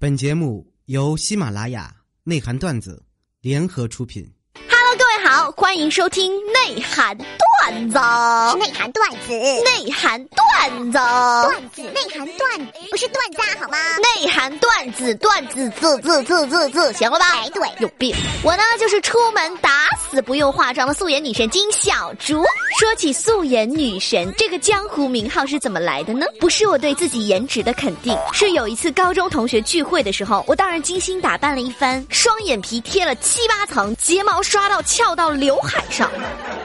本节目由喜马拉雅内涵段子联合出品。Hello，各位好，欢迎收听内涵段子。是内涵段子，内涵段子，段子内涵段不是段子啊，好吗？内涵段子，段子字字字字字，行了吧？哎，对，有病！我呢，就是出门打死死不用化妆的素颜女神金小竹。说起素颜女神这个江湖名号是怎么来的呢？不是我对自己颜值的肯定，是有一次高中同学聚会的时候，我当然精心打扮了一番，双眼皮贴了七八层，睫毛刷到翘到刘海上。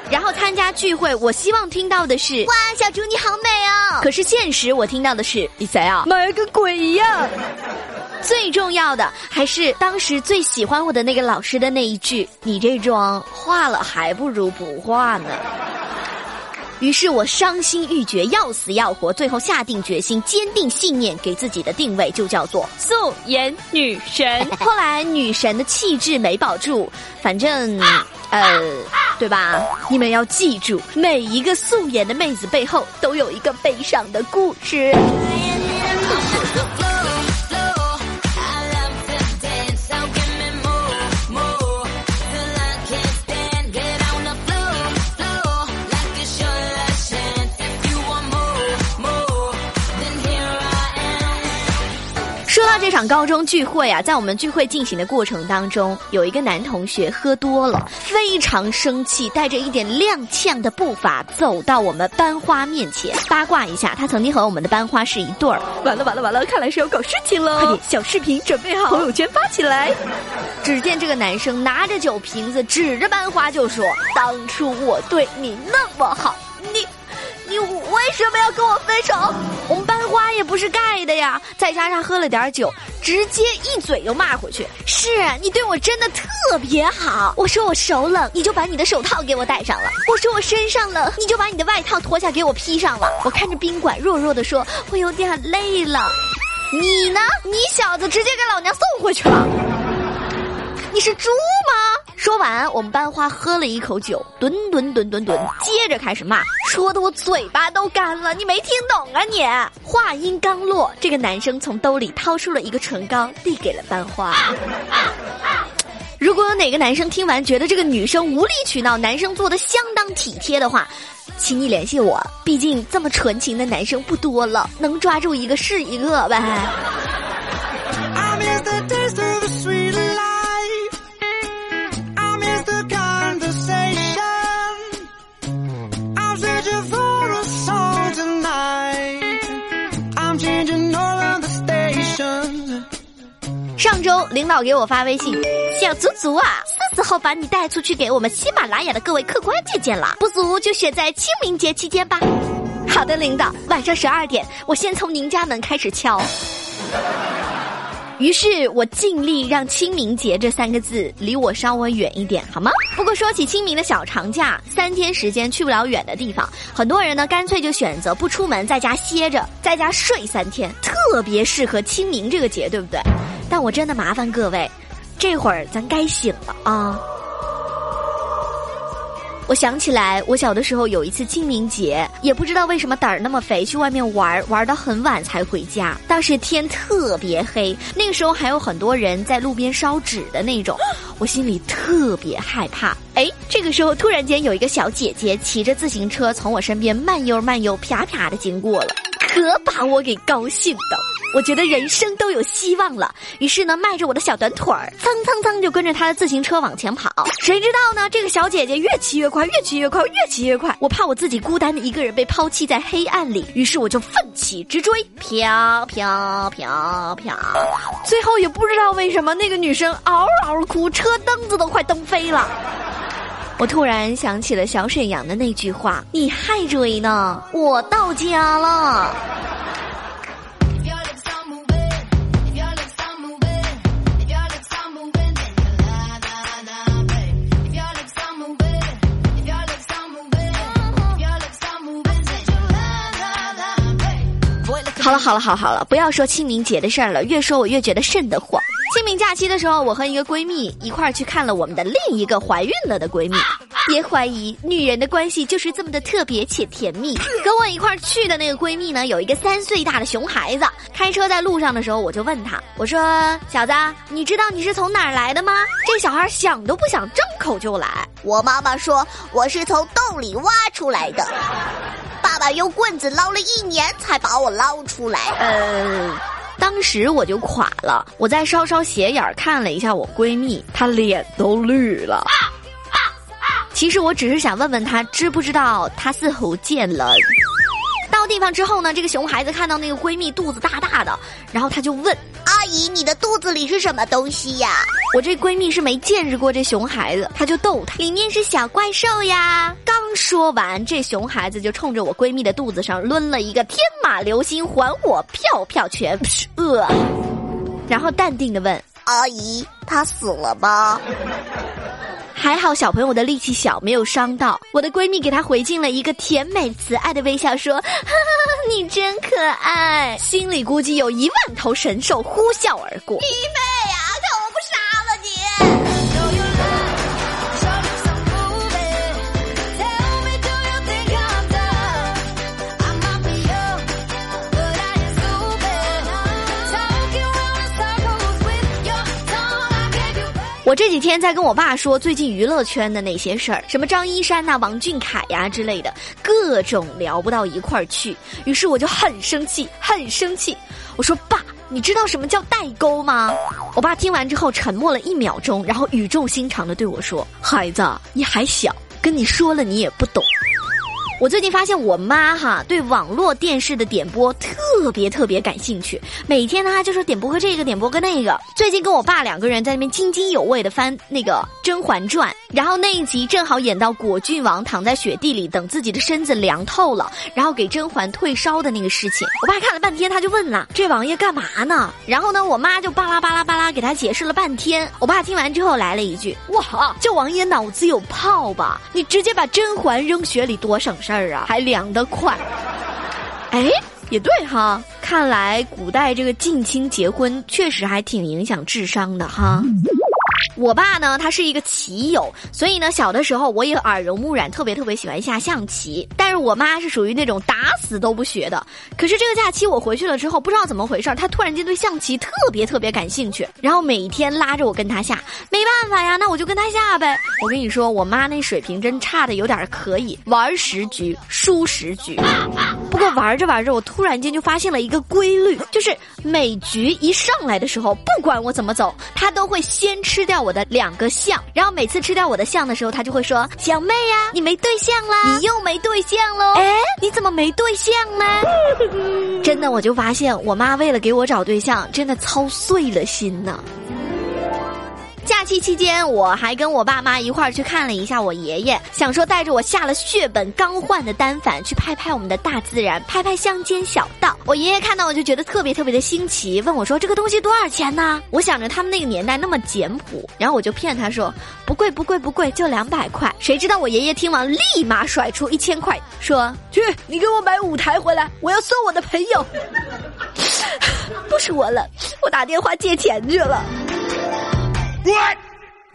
然后参加聚会，我希望听到的是哇，小竹你好美哦。可是现实我听到的是你谁啊，美个鬼一样。最重要的还是当时最喜欢我的那个老师的那一句：“你这妆化了还不如不化呢。”于是我伤心欲绝，要死要活，最后下定决心，坚定信念，给自己的定位就叫做素颜女神。后来女神的气质没保住，反正，呃，对吧？你们要记住，每一个素颜的妹子背后都有一个悲伤的故事。说到这场高中聚会啊，在我们聚会进行的过程当中，有一个男同学喝多了，非常生气，带着一点踉跄的步伐走到我们班花面前。八卦一下，他曾经和我们的班花是一对儿。完了完了完了，看来是要搞事情了！快点，小视频准备好，朋友圈发起来。只见这个男生拿着酒瓶子，指着班花就说：“当初我对你那么好，你。”你为什么要跟我分手？我们班花也不是盖的呀，再加上喝了点酒，直接一嘴就骂回去。是你对我真的特别好。我说我手冷，你就把你的手套给我戴上了；我说我身上冷，你就把你的外套脱下给我披上了。我看着宾馆，弱弱的说：“我有点累了。”你呢？你小子直接给老娘送回去了。你是猪吗？说完，我们班花喝了一口酒，吨吨吨吨吨，接着开始骂，说的我嘴巴都干了。你没听懂啊你？话音刚落，这个男生从兜里掏出了一个唇膏，递给了班花。如果有哪个男生听完觉得这个女生无理取闹，男生做的相当体贴的话，请你联系我，毕竟这么纯情的男生不多了，能抓住一个是一个呗。上周领导给我发微信，小足足啊，是时候把你带出去给我们喜马拉雅的各位客官见见了，不足就选在清明节期间吧。好的，领导，晚上十二点，我先从您家门开始敲。于是我尽力让清明节这三个字离我稍微远一点，好吗？不过说起清明的小长假，三天时间去不了远的地方，很多人呢干脆就选择不出门，在家歇着，在家睡三天，特别适合清明这个节，对不对？但我真的麻烦各位，这会儿咱该醒了啊！我想起来，我小的时候有一次清明节，也不知道为什么胆儿那么肥，去外面玩，玩到很晚才回家。当时天特别黑，那个时候还有很多人在路边烧纸的那种，我心里特别害怕。哎，这个时候突然间有一个小姐姐骑着自行车从我身边慢悠慢悠啪啪的经过了，可把我给高兴的。我觉得人生都有希望了，于是呢，迈着我的小短腿儿，蹭蹭蹭就跟着她的自行车往前跑。谁知道呢，这个小姐姐越骑越快，越骑越快，越骑越快。我怕我自己孤单的一个人被抛弃在黑暗里，于是我就奋起直追，飘飘飘飘。最后也不知道为什么，那个女生嗷嗷哭，车灯子都快蹬飞了。我突然想起了小沈阳的那句话：“你还追呢，我到家了。”好了好了好了，不要说清明节的事儿了，越说我越觉得瘆得慌。清明假期的时候，我和一个闺蜜一块儿去看了我们的另一个怀孕了的闺蜜。别怀疑，女人的关系就是这么的特别且甜蜜。跟我一块儿去的那个闺蜜呢，有一个三岁大的熊孩子。开车在路上的时候，我就问他，我说：“小子，你知道你是从哪儿来的吗？”这小孩想都不想，张口就来。我妈妈说我是从洞里挖出来的，爸用棍子捞了一年才把我捞出来。呃，当时我就垮了。我再稍稍斜眼看了一下我闺蜜，她脸都绿了。其实我只是想问问她，知不知道她是否见了。到地方之后呢，这个熊孩子看到那个闺蜜肚子大大的，然后他就问姨，你的肚子里是什么东西呀？我这闺蜜是没见识过这熊孩子，她就逗他，里面是小怪兽呀。刚说完，这熊孩子就冲着我闺蜜的肚子上抡了一个天马流星还我票票拳，呃，然后淡定的问。阿姨，他死了吗？还好小朋友的力气小，没有伤到。我的闺蜜给她回敬了一个甜美慈爱的微笑，说：“哈哈，你真可爱。”心里估计有一万头神兽呼啸而过。弟妹我这几天在跟我爸说最近娱乐圈的那些事儿，什么张一山呐、王俊凯呀、之类的，各种聊不到一块儿去。于是我就很生气，很生气。我说：“爸，你知道什么叫代沟吗？”我爸听完之后沉默了一秒钟，然后语重心长的对我说：“孩子，你还小，跟你说了你也不懂。”我最近发现我妈哈对网络电视的点播特别特别感兴趣，每天呢就是点播个这个，点播个那个。最近跟我爸两个人在那边津津有味的翻那个《甄嬛传》，然后那一集正好演到果郡王躺在雪地里等自己的身子凉透了，然后给甄嬛退烧的那个事情。我爸看了半天，他就问了：“这王爷干嘛呢？”然后呢，我妈就巴拉巴拉巴拉给他解释了半天。我爸听完之后来了一句：“哇，这王爷脑子有泡吧？你直接把甄嬛扔雪里多省事儿啊，还凉得快。”哎，也对哈，看来古代这个近亲结婚确实还挺影响智商的哈。我爸呢，他是一个棋友，所以呢，小的时候我也耳濡目染，特别特别喜欢下象棋。但是我妈是属于那种打死都不学的。可是这个假期我回去了之后，不知道怎么回事儿，她突然间对象棋特别特别感兴趣，然后每天拉着我跟她下。没办法呀，那我就跟她下呗。我跟你说，我妈那水平真差的有点可以，玩十局输十局。不过玩着玩着，我突然间就发现了一个规律，就是每局一上来的时候，不管我怎么走，他都会先吃掉我的两个象，然后每次吃掉我的象的时候，他就会说：“小妹呀、你没对象啦，你又没对象喽。”哎，你怎么没对象呢？真的，我就发现我妈为了给我找对象，真的操碎了心呐。假期期间，我还跟我爸妈一块儿去看了一下我爷爷，想说带着我下了血本刚换的单反去拍拍我们的大自然，拍拍乡间小道。我爷爷看到我就觉得特别特别的新奇，问我说这个东西多少钱呢？我想着他们那个年代那么简朴，然后我就骗他说不贵不贵不贵，就两百块。谁知道我爷爷听完立马甩出一千块，说去你给我买五台回来，我要送我的朋友。不说了，我打电话借钱去了。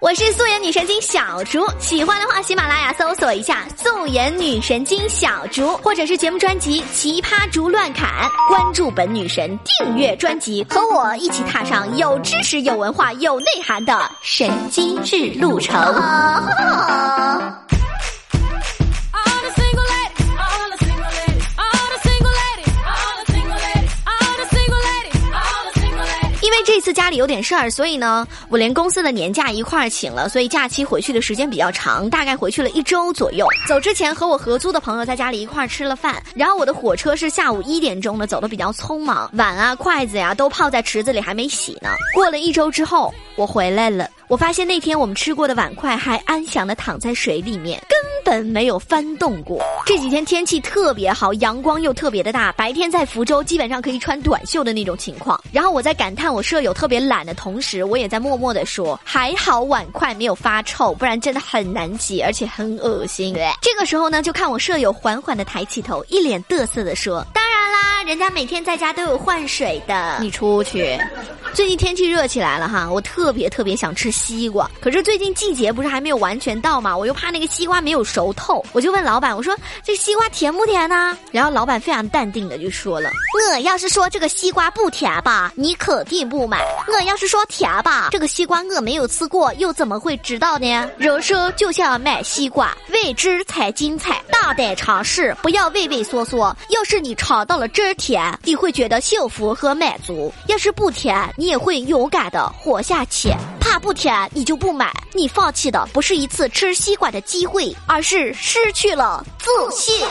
我是素颜女神经小竹，喜欢的话喜马拉雅搜索一下“素颜女神经小竹”，或者是节目专辑《奇葩竹乱砍》，关注本女神，订阅专辑，和我一起踏上有知识、有文化、有内涵的神机智路程。次家里有点事儿，所以呢，我连公司的年假一块儿请了，所以假期回去的时间比较长，大概回去了一周左右。走之前和我合租的朋友在家里一块儿吃了饭，然后我的火车是下午一点钟的，走的比较匆忙，碗啊、筷子呀、都泡在池子里还没洗呢。过了一周之后，我回来了，我发现那天我们吃过的碗筷还安详的躺在水里面，根本没有翻动过。这几天天气特别好，阳光又特别的大，白天在福州基本上可以穿短袖的那种情况。然后我在感叹我舍友特别懒的同时，我也在默默的说，还好碗筷没有发臭，不然真的很难洗，而且很恶心。这个时候呢，就看我舍友缓缓的抬起头，一脸得瑟的说：“当然啦，人家每天在家都有换水的。你出去，最近天气热起来了哈，我特别特别想吃西瓜，可是最近季节不是还没有完全到嘛，我又怕那个西瓜没有熟透，我就问老板，我说这西瓜甜不甜呢？然后老板非常淡定的就说了，我要是说这个西瓜不甜吧，你肯定不买；我要是说甜吧，这个西瓜我没有吃过，又怎么会知道呢？人生就像买西瓜，未知才精彩，大胆尝试，不要畏畏缩缩。要是你尝到了真儿甜，你会觉得幸福和满足；要是不甜，你也会勇敢的活下去。怕不甜，你就不买，你放弃的不是一次吃西瓜的机会，而是失去了自信。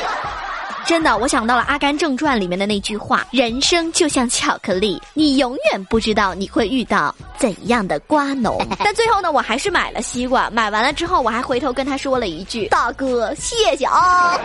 真的，我想到了《阿甘正传》里面的那句话：“人生就像巧克力，你永远不知道你会遇到怎样的瓜农。”但最后呢，我还是买了西瓜。买完了之后，我还回头跟他说了一句：“大哥，谢谢啊。”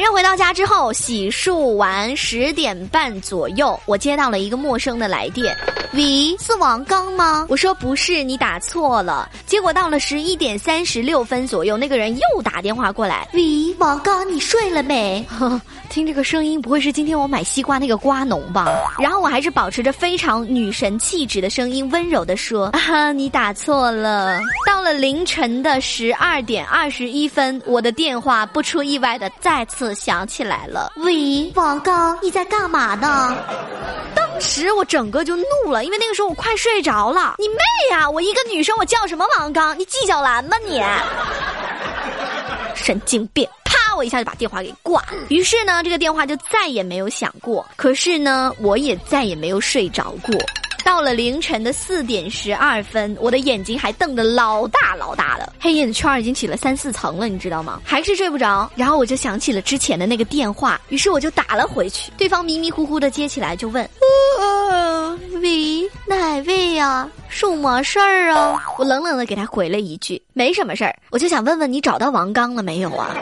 人回到家之后，洗漱完十点半左右，我接到了一个陌生的来电。喂，是王刚吗？我说不是，你打错了。结果到了十一点三十六分左右，那个人又打电话过来。喂，王刚，你睡了没？听这个声音，不会是今天我买西瓜那个瓜农吧？然后我还是保持着非常女神气质的声音，温柔的说：“啊，你打错了。”到了凌晨的十二点二十一分，我的电话不出意外的再次响起来了。喂，王刚，你在干嘛呢？当时我整个就怒了，因为那个时候我快睡着了。你妹呀！我一个女生，我叫什么王刚？你纪晓岚吗你？神经病！一下就把电话给挂了。于是呢，这个电话就再也没有响过。可是呢，我也再也没有睡着过。到了凌晨的四点十二分，我的眼睛还瞪得老大老大的，黑眼圈已经起了三四层了，你知道吗？还是睡不着。然后我就想起了之前的那个电话，于是我就打了回去。对方迷迷糊糊的接起来就问：“呃，喂，哪位呀？什么事儿啊？”我冷冷的给他回了一句：“没什么事儿，我就想问问你找到王刚了没有啊？”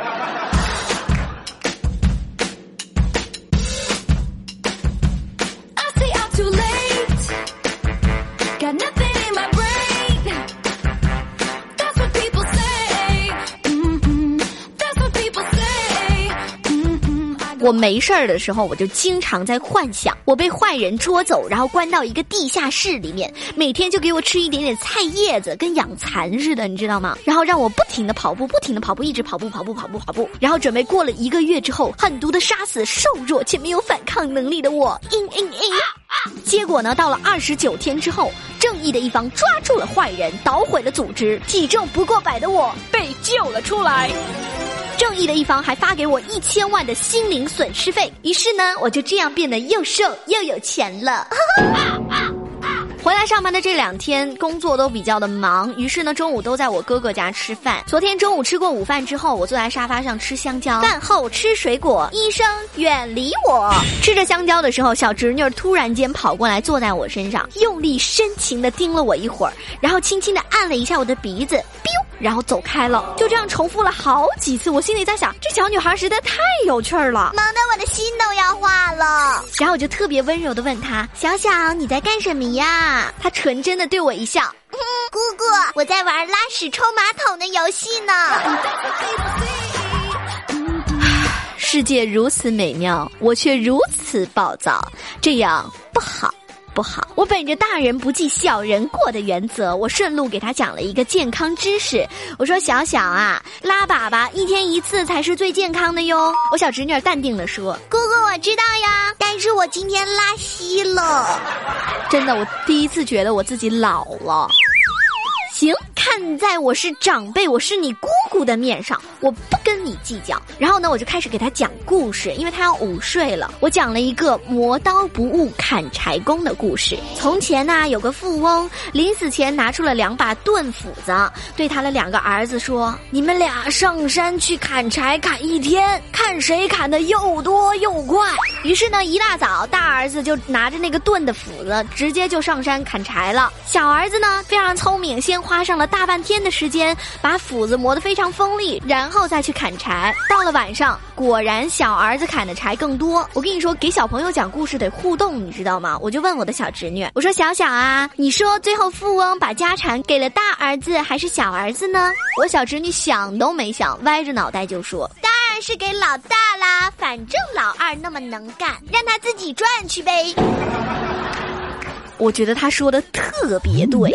我没事儿的时候，我就经常在幻想我被坏人捉走，然后关到一个地下室里面，每天就给我吃一点点菜叶子，跟养蚕似的，你知道吗？然后让我不停的跑步，不停的跑步，一直跑步，跑步，跑步，跑步。然后准备过了一个月之后，狠毒的杀死瘦弱且没有反抗能力的我。嘤嘤嘤。结果呢，到了二十九天之后，正义的一方抓住了坏人，捣毁了组织，体重不过百的我被救了出来。正义的一方还发给我一千万的心灵损失费，于是呢，我就这样变得又瘦又有钱了。回来上班的这两天，工作都比较的忙，于是呢，中午都在我哥哥家吃饭。昨天中午吃过午饭之后，我坐在沙发上吃香蕉，饭后吃水果，医生远离我。吃着香蕉的时候，小侄女突然间跑过来坐在我身上，用力深情的盯了我一会儿，然后轻轻的按了一下我的鼻子，biu，然后走开了。就这样重复了好几次，我心里在想，这小女孩实在太有趣儿了。忙得我的心都要化了。然后我就特别温柔的问她：“小小，你在干什么呀？”她纯真的对我一笑。姑姑，我在玩拉屎冲马桶的游戏呢。世界如此美妙，我却如此暴躁，这样不好。不好，我本着大人不计小人过的原则，我顺路给他讲了一个健康知识。我说：“小小啊，拉粑粑一天一次才是最健康的哟。”我小侄女淡定地说姑姑，我知道呀，但是我今天拉稀了。“真的，我第一次觉得我自己老了。”行，看在我是长辈，我是你姑姑的面上，我不跟你计较。然后呢，我就开始给他讲故事，因为他要午睡了。我讲了一个磨刀不误砍柴工的故事。从前呢，有个富翁临死前拿出了两把钝斧子，对他的两个儿子说：“你们俩上山去砍柴，砍一天，看谁砍的又多又快。”于是呢，一大早，大儿子就拿着那个钝的斧子，直接就上山砍柴了。小儿子呢，非常聪明，先花上了大半天的时间，把斧子磨得非常锋利，然后再去砍柴。到了晚上，果然小儿子砍的柴更多。我跟你说，给小朋友讲故事得互动，你知道吗？我就问我的小侄女，我说小小啊，你说最后富翁把家产给了大儿子还是小儿子呢？我小侄女想都没想，歪着脑袋就说。当然是给老大啦，反正老二那么能干，让他自己赚去呗。我觉得他说的特别对。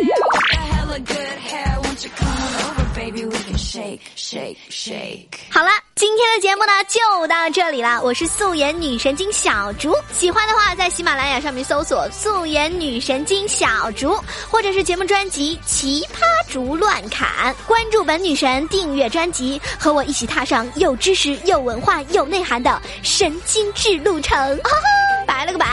好了，今天的节目呢就到这里了。我是素颜女神经小竹，喜欢的话在喜马拉雅上面搜索“素颜女神经小竹”，或者是节目专辑《奇葩竹乱砍》，关注本女神，订阅专辑，和我一起踏上有知识、有文化、有内涵的神经质路程。哈哈，拜了个拜。